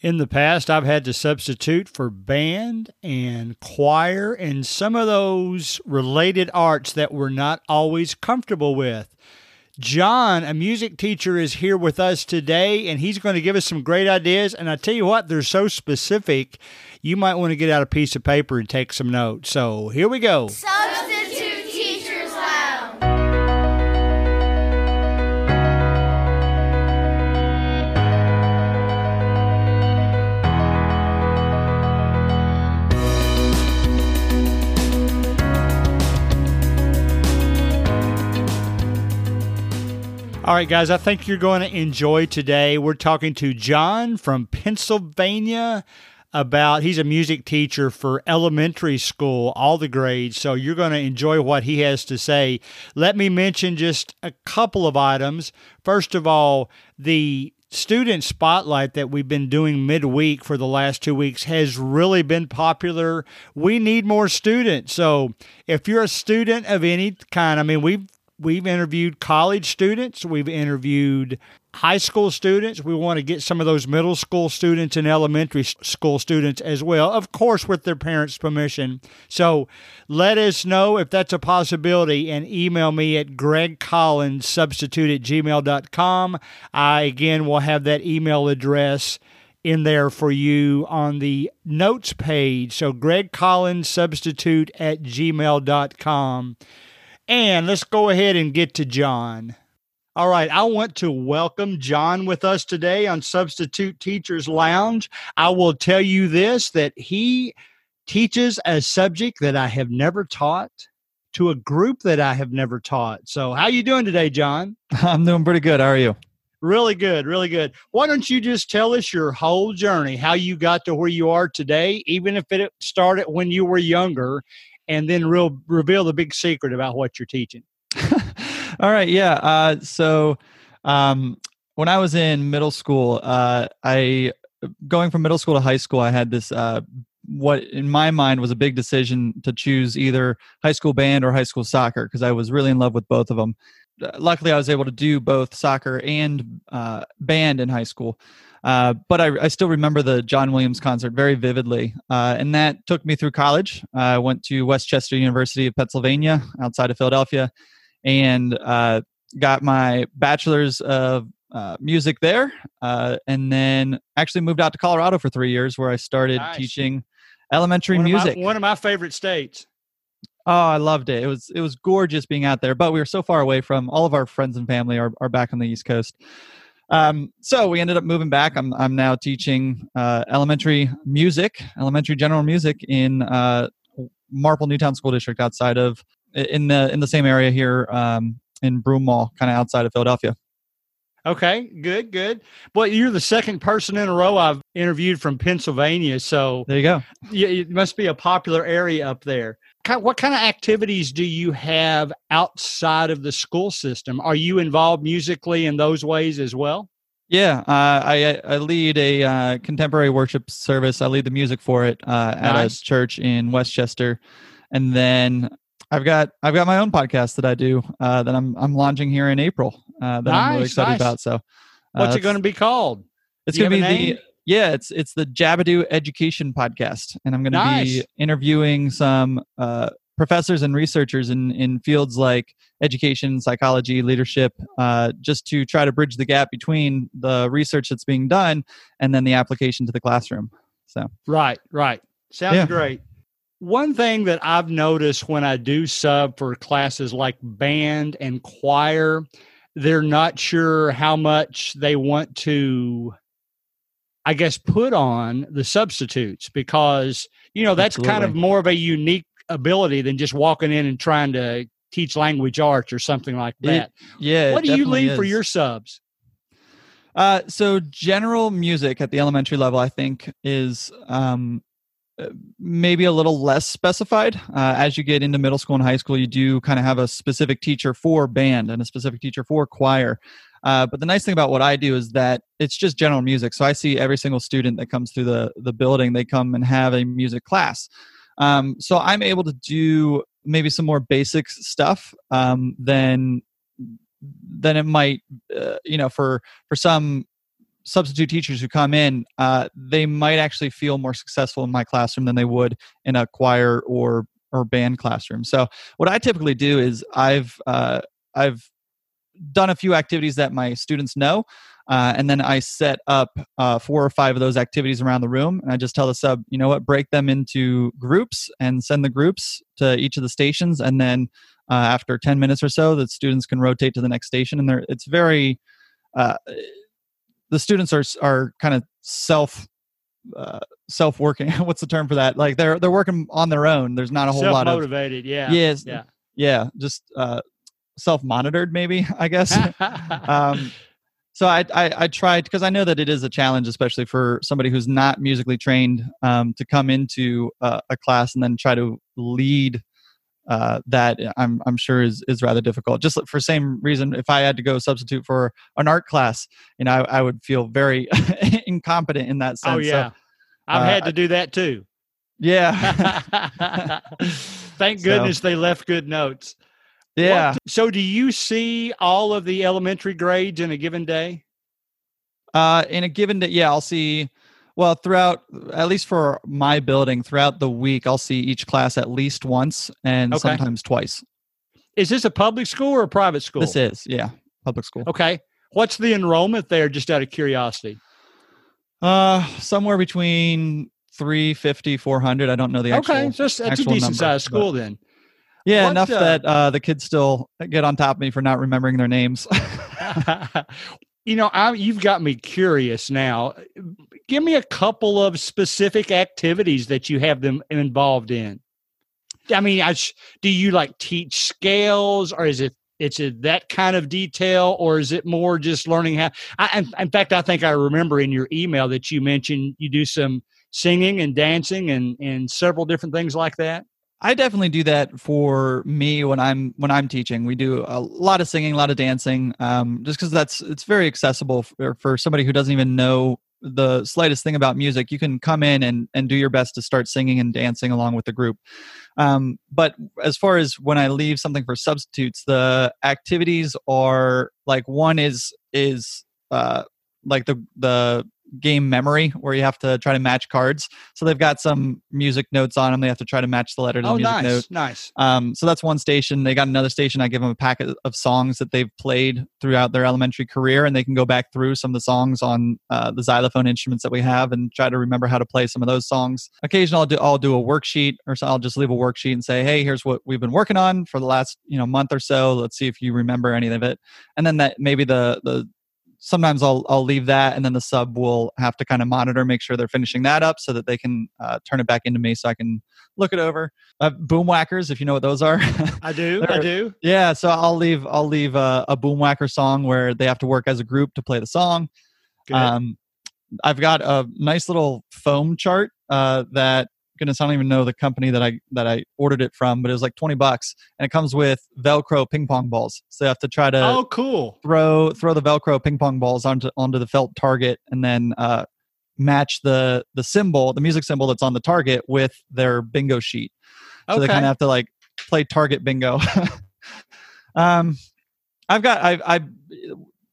In the past, I've had to substitute for band and choir and some of those related arts that we're not always comfortable with. John, a music teacher, is here with us today, and he's going to give us some great ideas. And I tell you what, they're so specific, you might want to get out a piece of paper and take some notes. So here we go. Substitute All right, guys, I think you're going to enjoy today. We're talking to John from Pennsylvania about he's a music teacher for elementary school, all the grades. So you're going to enjoy what he has to say. Let me mention just a couple of items. First of all, the student spotlight that we've been doing midweek for the last two weeks has really been popular. We need more students. So if you're a student of any kind, I mean, we've we've interviewed college students, we've interviewed high school students. We want to get some of those middle school students and elementary school students as well, of course, with their parents' permission. So let us know if that's a possibility and email me at gregcollinssubstitute at gmail.com. I, again, will have that email address in there for you on the notes page. So gregcollinssubstitute at gmail.com. And let's go ahead and get to John. All right, I want to welcome John with us today on Substitute Teachers Lounge. I will tell you this that he teaches a subject that I have never taught to a group that I have never taught. So, how you doing today, John? I'm doing pretty good. How are you? Really good, really good. Why don't you just tell us your whole journey, how you got to where you are today, even if it started when you were younger, and then real reveal the big secret about what you're teaching. All right, yeah. Uh, so um, when I was in middle school, uh, I going from middle school to high school, I had this uh, what in my mind was a big decision to choose either high school band or high school soccer because I was really in love with both of them. Luckily, I was able to do both soccer and uh, band in high school. Uh, but I, I, still remember the John Williams concert very vividly. Uh, and that took me through college. I went to West Chester University of Pennsylvania outside of Philadelphia and uh, got my bachelor's of uh, music there. Uh, and then actually moved out to Colorado for three years where I started nice. teaching elementary one music. Of my, one of my favorite states. Oh, I loved it. It was it was gorgeous being out there, but we were so far away from all of our friends and family are, are back on the East Coast. Um, so we ended up moving back. I'm I'm now teaching uh, elementary music, elementary general music in uh, Marple Newtown School District, outside of in the in the same area here um, in Broomall, kind of outside of Philadelphia. Okay, good, good. Well, you're the second person in a row I've interviewed from Pennsylvania, so there you go. Yeah, it must be a popular area up there what kind of activities do you have outside of the school system? Are you involved musically in those ways as well? Yeah, uh, I, I lead a uh, contemporary worship service. I lead the music for it uh, at nice. a church in West Chester, and then I've got I've got my own podcast that I do uh, that I'm I'm launching here in April uh, that nice, I'm really excited nice. about. So, uh, what's it going to be called? It's going to be the yeah, it's it's the Jabadoo Education Podcast, and I'm going to nice. be interviewing some uh, professors and researchers in in fields like education, psychology, leadership, uh, just to try to bridge the gap between the research that's being done and then the application to the classroom. So right, right, sounds yeah. great. One thing that I've noticed when I do sub for classes like band and choir, they're not sure how much they want to I guess, put on the substitutes because, you know, that's Absolutely. kind of more of a unique ability than just walking in and trying to teach language arts or something like that. It, yeah. What do you leave is. for your subs? Uh, so general music at the elementary level, I think, is um, maybe a little less specified. Uh, as you get into middle school and high school, you do kind of have a specific teacher for band and a specific teacher for choir. Uh, but the nice thing about what I do is that it's just general music. So I see every single student that comes through the, the building, they come and have a music class. Um, so I'm able to do maybe some more basic stuff um, than than it might, uh, you know, for for some substitute teachers who come in, uh, they might actually feel more successful in my classroom than they would in a choir or or band classroom. So what I typically do is I've uh, I've done a few activities that my students know. Uh, and then I set up uh, four or five of those activities around the room. And I just tell the sub, you know what, break them into groups and send the groups to each of the stations. And then uh, after 10 minutes or so, the students can rotate to the next station. And it's very, uh, the students are, are kind of self uh, self working. What's the term for that? Like they're they're working on their own. There's not a whole lot of motivated. Yeah. Yes. Yeah. Yeah. Just uh, self monitored, maybe I guess. um, so I, I, I tried because I know that it is a challenge, especially for somebody who's not musically trained, um, to come into a, a, class and then try to lead. Uh, that I'm I'm sure is is rather difficult. Just for same reason, if I had to go substitute for an art class, you know, I, I would feel very incompetent in that oh, sense. Oh yeah, so, I've uh, had to do that too. Yeah. Thank goodness so. they left good notes. Yeah. What, so do you see all of the elementary grades in a given day? Uh, in a given day, yeah, I'll see. Well, throughout, at least for my building, throughout the week, I'll see each class at least once and okay. sometimes twice. Is this a public school or a private school? This is, yeah, public school. Okay. What's the enrollment there, just out of curiosity? Uh, somewhere between 350, 400. I don't know the actual. Okay, so that's, a decent sized school but, then. Yeah, what, enough uh, that uh, the kids still get on top of me for not remembering their names. you know, I, you've got me curious now. Give me a couple of specific activities that you have them involved in. I mean, I, do you like teach scales, or is it it's a, that kind of detail, or is it more just learning how? I, in fact, I think I remember in your email that you mentioned you do some singing and dancing and and several different things like that. I definitely do that for me when I'm when I'm teaching. We do a lot of singing, a lot of dancing, um, just because that's it's very accessible for, for somebody who doesn't even know the slightest thing about music. You can come in and and do your best to start singing and dancing along with the group. Um, but as far as when I leave something for substitutes, the activities are like one is is uh, like the the game memory where you have to try to match cards. So they've got some music notes on them. They have to try to match the letter to the oh, music nice, note. Nice. Um, so that's one station. They got another station. I give them a packet of songs that they've played throughout their elementary career, and they can go back through some of the songs on uh, the xylophone instruments that we have and try to remember how to play some of those songs. Occasionally, I'll do I'll do a worksheet, or so I'll just leave a worksheet and say, "Hey, here's what we've been working on for the last you know month or so. Let's see if you remember any of it." And then that maybe the the sometimes I'll I'll leave that, and then the sub will have to kind of monitor, make sure they're finishing that up, so that they can uh, turn it back into me, so I can look it over. Uh, boom whackers, if you know what those are. I do. I do. Yeah, so I'll leave I'll leave a, a boom whacker song where they have to work as a group to play the song. Um, I've got a nice little foam chart uh, that goodness, I don't even know the company that I that I ordered it from, but it was like twenty bucks, and it comes with Velcro ping pong balls. So you have to try to oh cool throw throw the Velcro ping pong balls onto onto the felt target, and then uh, match the the symbol, the music symbol that's on the target with their bingo sheet. So okay. they kind of have to like play target bingo. um, I've got I I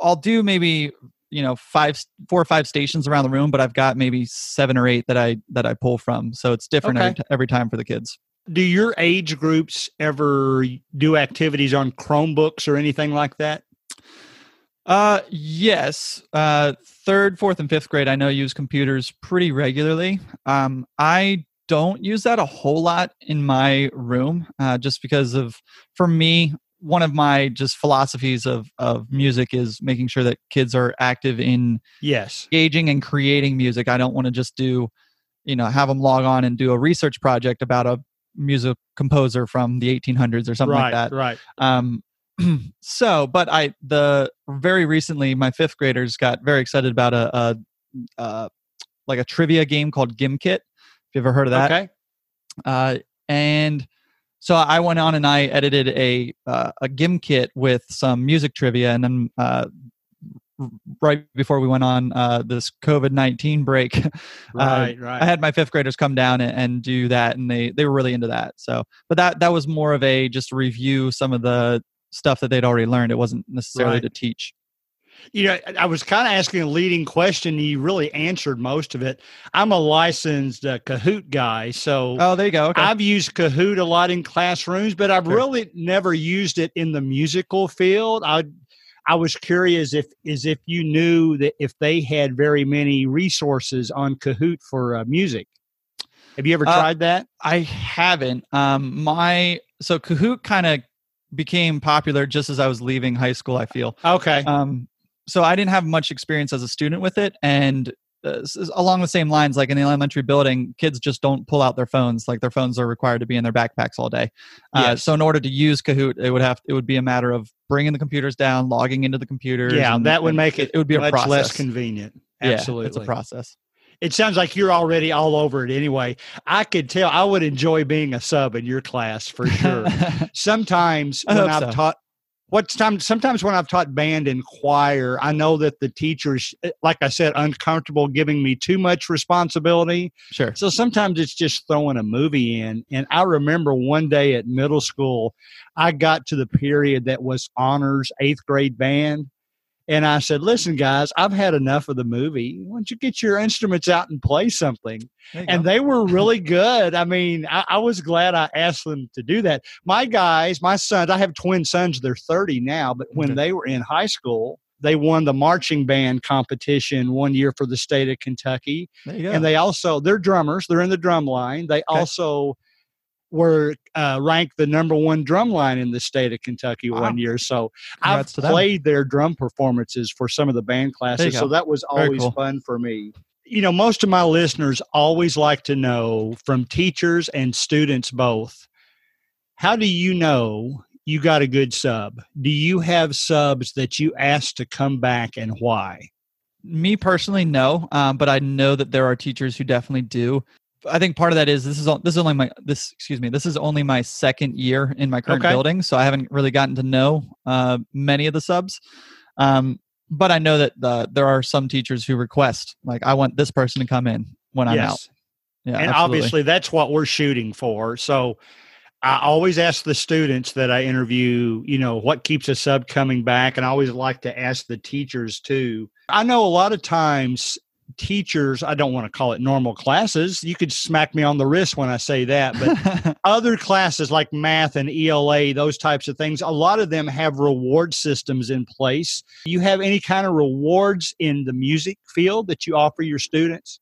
I'll do maybe you know five four or five stations around the room but i've got maybe seven or eight that i that i pull from. So it's different okay. every, every time for the kids. Do your age groups ever do activities on chromebooks or anything like that? Uh yes. Uh third fourth and fifth grade i know use computers pretty regularly. Um i don't use that a whole lot in my room uh, just because of for me one of my just philosophies of of music is making sure that kids are active in yes engaging and creating music. I don't want to just do, you know, have them log on and do a research project about a music composer from the 1800s or something right, like that. Right. Um, so, but I the very recently my fifth graders got very excited about a, a, a like a trivia game called Gimkit. If you ever heard of that. Okay. Uh, and so I went on and I edited a uh, a Gimkit with some music trivia, and then uh, right before we went on uh, this COVID nineteen break, right, right. I had my fifth graders come down and, and, do that, and they they were really into that. So, but that that was more of a just review some of the stuff that they'd already learned. It wasn't necessarily right. to teach. You know, I was kind of asking a leading question. You really answered most of it. I'm a licensed uh, Kahoot guy, so Oh, there you go. Okay. I've used Kahoot a lot in classrooms, but I've Sure. really never used it in the musical field. I I was curious if is if you knew that if they had very many resources on Kahoot for uh, music. Have you ever Uh, tried that? I haven't. Um, my so Kahoot kind of became popular just as I was leaving high school. I feel. Okay. Um, so I didn't have much experience as a student with it, and uh, along the same lines, like in the elementary building, kids just don't pull out their phones. Like their phones are required to be in their backpacks all day. Uh, Yes. So in order to use Kahoot, it would have it would be a matter of bringing the computers down, logging into the computers. yeah, and- that would make it, It would be a much process. less convenient. Yeah, Absolutely. it's a process. It sounds like you're already all over it anyway. I could tell I would enjoy being a sub in your class for sure. sometimes I when I've so. taught what's time sometimes when I've taught band and choir, I know that the teachers eh, like I said, uncomfortable giving me too much responsibility. sure. So sometimes it's just throwing a movie in. And I remember one day at middle school, I got to the period that was honors eighth grade band. And I said, listen, guys, I've had enough of the movie. Why don't you get your instruments out and play something? And go. they were really good. I mean, I, I was glad I asked them to do that. My guys, my sons, I have twin sons, they're 30 now, but when Okay. they were in high school, they won the marching band competition one year for the state of Kentucky. There you go. And they also, they're drummers, they're in the drum line. They also were uh, ranked the number one drum line in the state of Kentucky Wow. one year. So Congrats I've played their drum performances for some of the band classes. So that was always cool. fun for me. You know, most of my listeners always like to know from teachers and students both how do you know you got a good sub? Do you have subs that you ask to come back and why? me personally no um, but i know that there are teachers who definitely do i think part of that is this is this is only my this excuse me this is only my second year in my current Okay. building so i haven't really gotten to know uh, many of the subs um, but i know that the, there are some teachers who request like i want this person to come in when i'm out yeah and absolutely. obviously that's what we're shooting for. So I always ask the students that I interview, you know, what keeps a sub coming back. And I always like to ask the teachers too. I know a lot of times teachers, I don't want to call it normal classes. You could smack me on the wrist when I say that, but other classes like math and ELA, those types of things, a lot of them have reward systems in place. You have any kind of rewards in the music field that you offer your students?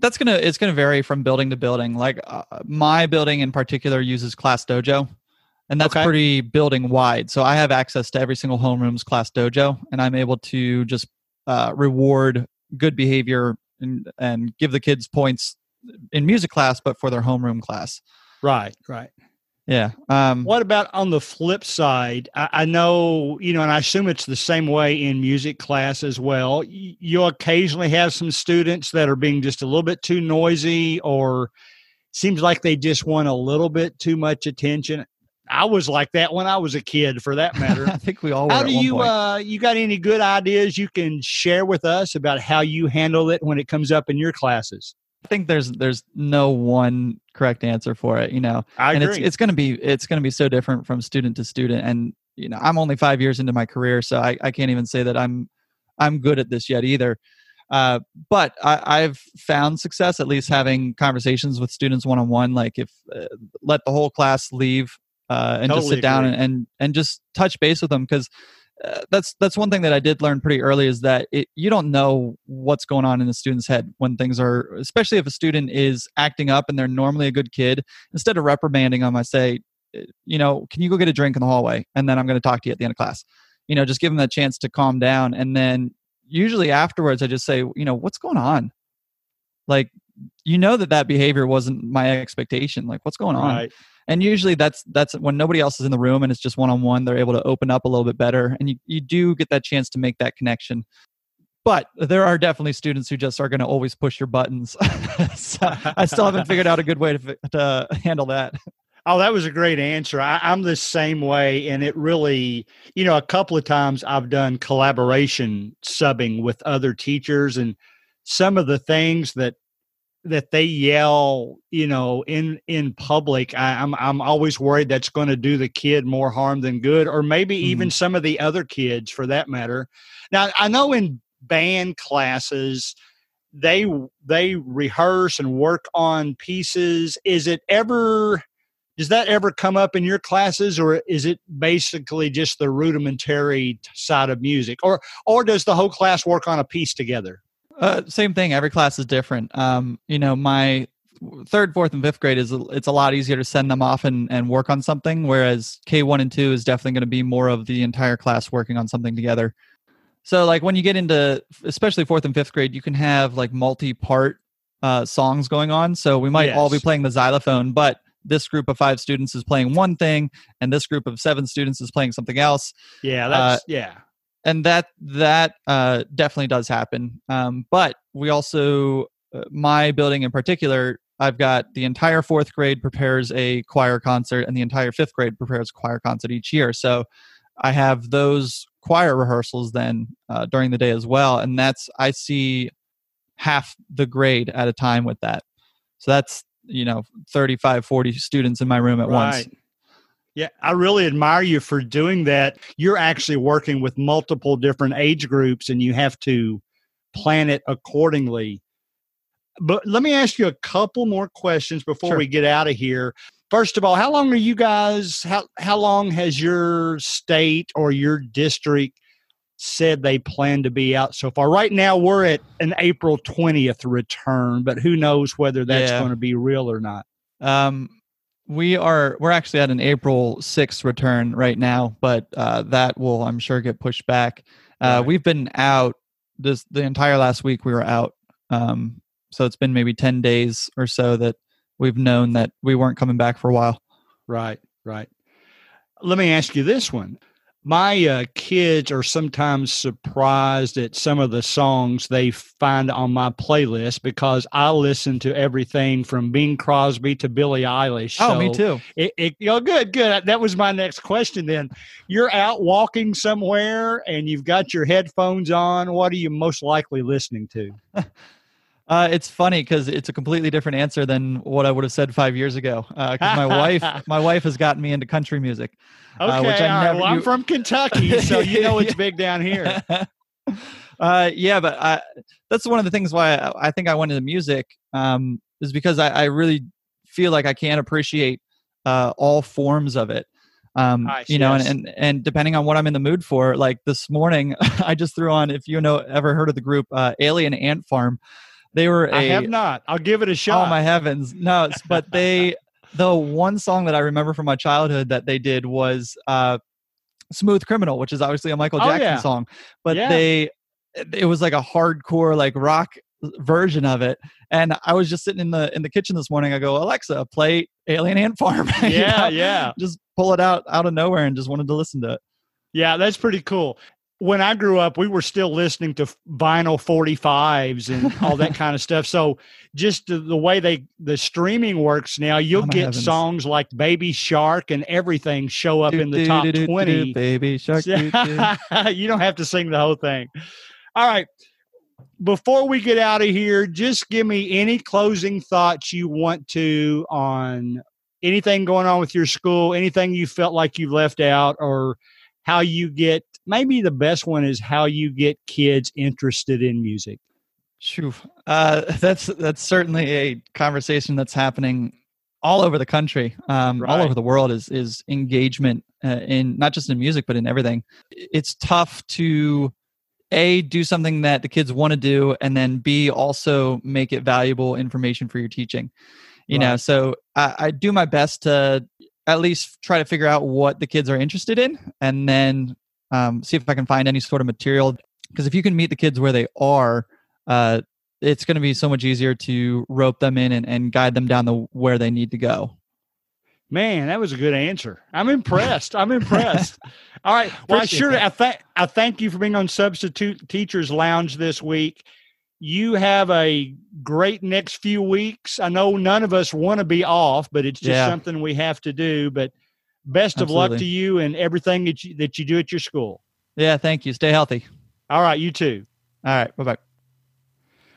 that's gonna it's gonna vary from building to building like uh, my building in particular uses class dojo and that's Okay. pretty building wide so i have access to every single homeroom's class dojo and i'm able to just uh, reward good behavior and, and give the kids points in music class but for their homeroom class Right, right. yeah um What about on the flip side? I, I know, you know, and I assume it's the same way in music class as well. You'll occasionally have some students that are being just a little bit too noisy or seems like they just want a little bit too much attention. I was like that when I was a kid, for that matter. i think we all were how do one you uh you got any good ideas you can share with us about how you handle it when it comes up in your classes? I think there's there's no one correct answer for it you know I and agree. it's it's going to be it's going to be so different from student to student and you know i'm only five years into my career so i, I can't even say that i'm i'm good at this yet either uh, but I, i've found success at least having conversations with students one-on-one like if uh, let the whole class leave uh, and just Totally sit down and, and and just touch base with them because uh, that's that's one thing that I did learn pretty early is that it, you don't know what's going on in the student's head when things are, especially if a student is acting up and they're normally a good kid. Instead of reprimanding them, I say, uh, you know, can you go get a drink in the hallway, and then I'm going to talk to you at the end of class. You know, just give them that chance to calm down, and then usually afterwards, I just say, you know, what's going on? Like, you know that that behavior wasn't my expectation. Like, what's going on? right. And usually that's that's when nobody else is in the room and it's just one-on-one they're able to open up a little bit better and you, you do get that chance to make that connection but there are definitely students who just are going to always push your buttons so i still haven't figured out a good way to, to handle that Oh, that was a great answer. I, I'm the same way. And it really, you know, a couple of times I've done collaboration subbing with other teachers, and some of the things that that they yell, you know, in in public, I, I'm I'm always worried that's going to do the kid more harm than good, or maybe even Mhm. some of the other kids for that matter. Now I know in band classes they they rehearse and work on pieces. Is it ever does that ever come up in your classes, or is it basically just the rudimentary side of music, or or does the whole class work on a piece together? Uh, same thing. Every class is different. Um, you know, my third, fourth, and fifth grade is it's a lot easier to send them off and, and work on something, whereas K one and two is definitely going to be more of the entire class working on something together. So, like when you get into especially fourth and fifth grade, you can have like multi-part uh, songs going on. So we might all be playing the xylophone, but this group of five students is playing one thing, and this group of seven students is playing something else Yeah, Uh, that's yeah. And that that uh, definitely does happen. Um, but we also, uh, my building in particular, I've got the entire fourth grade prepares a choir concert, and the entire fifth grade prepares a choir concert each year. So I have those choir rehearsals then uh, during the day as well, and that's I see half the grade at a time with that. So that's you know 35 40 students in my room at once Yeah, I really admire you for doing that. You're actually working with multiple different age groups and you have to plan it accordingly. But let me ask you a couple more questions before Sure. we get out of here. First of all, how long are you guys how how long has your state or your district said they plan to be out so far? Right now we're at an April 20th return, but who knows whether that's Yeah. going to be real or not. Um, we are we're actually at an April 6th return right now, but uh, that will I'm sure get pushed back. Uh, Right. We've been out this the entire last week. We were out, um, so it's been maybe 10 days or so that we've known that we weren't coming back for a while. Right, right. Let me ask you this one. My uh, kids are sometimes surprised at some of the songs they find on my playlist because I listen to everything from Bing Crosby to Billie Eilish. Oh, me too. It, it, oh, good, good. That was my next question. Then you're out walking somewhere and you've got your headphones on. What are you most likely listening to? Uh, it's funny because it's a completely different answer than what I would have said five years ago. Because my wife, my wife has gotten me into country music. Okay, Uh, which I all right. never- well, I'm you- from Kentucky, so you know it's Yeah. big down here. uh, yeah, but I, that's one of the things why I, I think I went into music um, is because I, I really feel like I can't appreciate uh, all forms of it. Um, Nice, you know, yes. and, and and depending on what I'm in the mood for, like this morning, I just threw on. If you know, ever heard of the group uh, Alien Ant Farm? They were a I have not. I'll give it a shot. Oh my heavens! No, but they the one song that I remember from my childhood that they did was uh, "Smooth Criminal," which is obviously a Michael Oh, Jackson yeah. song. But Yeah. they it was like a hardcore like rock version of it, and I was just sitting in the in the kitchen this morning. I go, Alexa, play Alien Ant Farm. you yeah, know? yeah. Just pull it out out of nowhere and just wanted to listen to it. Yeah, that's pretty cool. When I grew up, we were still listening to vinyl 45s and all that kind of stuff. So just the, the way they the streaming works now, you'll Oh, get heavens. songs like Baby Shark and everything show up in the Do, top do, do, do, do, 20. baby shark. do, do. you don't have to sing the whole thing. All right. Before we get out of here, just give me any closing thoughts you want to on anything going on with your school, anything you felt like you left out, or how you get maybe the best one is how you get kids interested in music. Shoo. Uh, that's that's certainly a conversation that's happening all over the country, um, all Right. over the world. Is is engagement uh, in not just in music but in everything. It's tough to a do something that the kids want to do, and then b also make it valuable information for your teaching. You know, so I, I do my best to at least try to figure out what the kids are interested in, and then um, see if I can find any sort of material. Because if you can meet the kids where they are, uh, it's going to be so much easier to rope them in and, and guide them down the where they need to go. Man, that was a good answer. I'm impressed. I'm impressed. All right. Well, I Appreciate sure that. I thank I thank you for being on Substitute Teachers Lounge this week. You have a great next few weeks. I know none of us want to be off, but it's just Yeah. something we have to do. But best of luck to you and everything that you, that you do at your school. Yeah, thank you. Stay healthy. All right, you too. All right. Bye bye.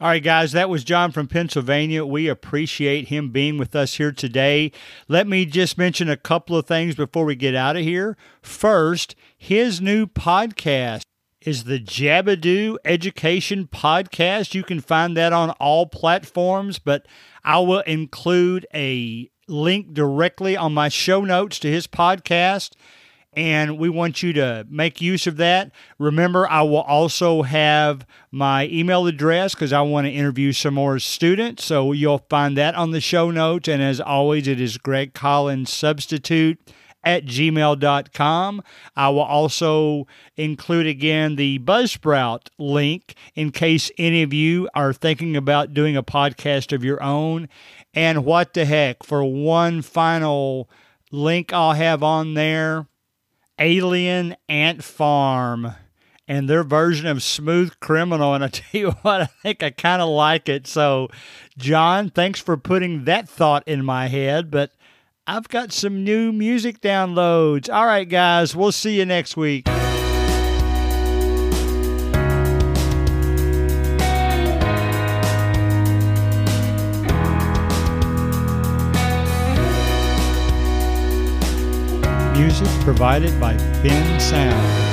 All right, guys, that was John from Pennsylvania. We appreciate him being with us here today. Let me just mention a couple of things before we get out of here. First, his new podcast is the Jabadoo Education Podcast. You can find that on all platforms, but I will include a link directly on my show notes to his podcast and we want you to make use of that. Remember, I will also have my email address because I want to interview some more students. So you'll find that on the show notes. And as always, it is Greg Collins Substitute at gmail.com. I will also include again the Buzzsprout link in case any of you are thinking about doing a podcast of your own. And what the heck, for one final link I'll have on there Alien Ant Farm and their version of Smooth Criminal. And I tell you what, I think I kind of like it. So, John, thanks for putting that thought in my head. But I've got some new music downloads. All right, guys, we'll see you next week. Music provided by Bensound.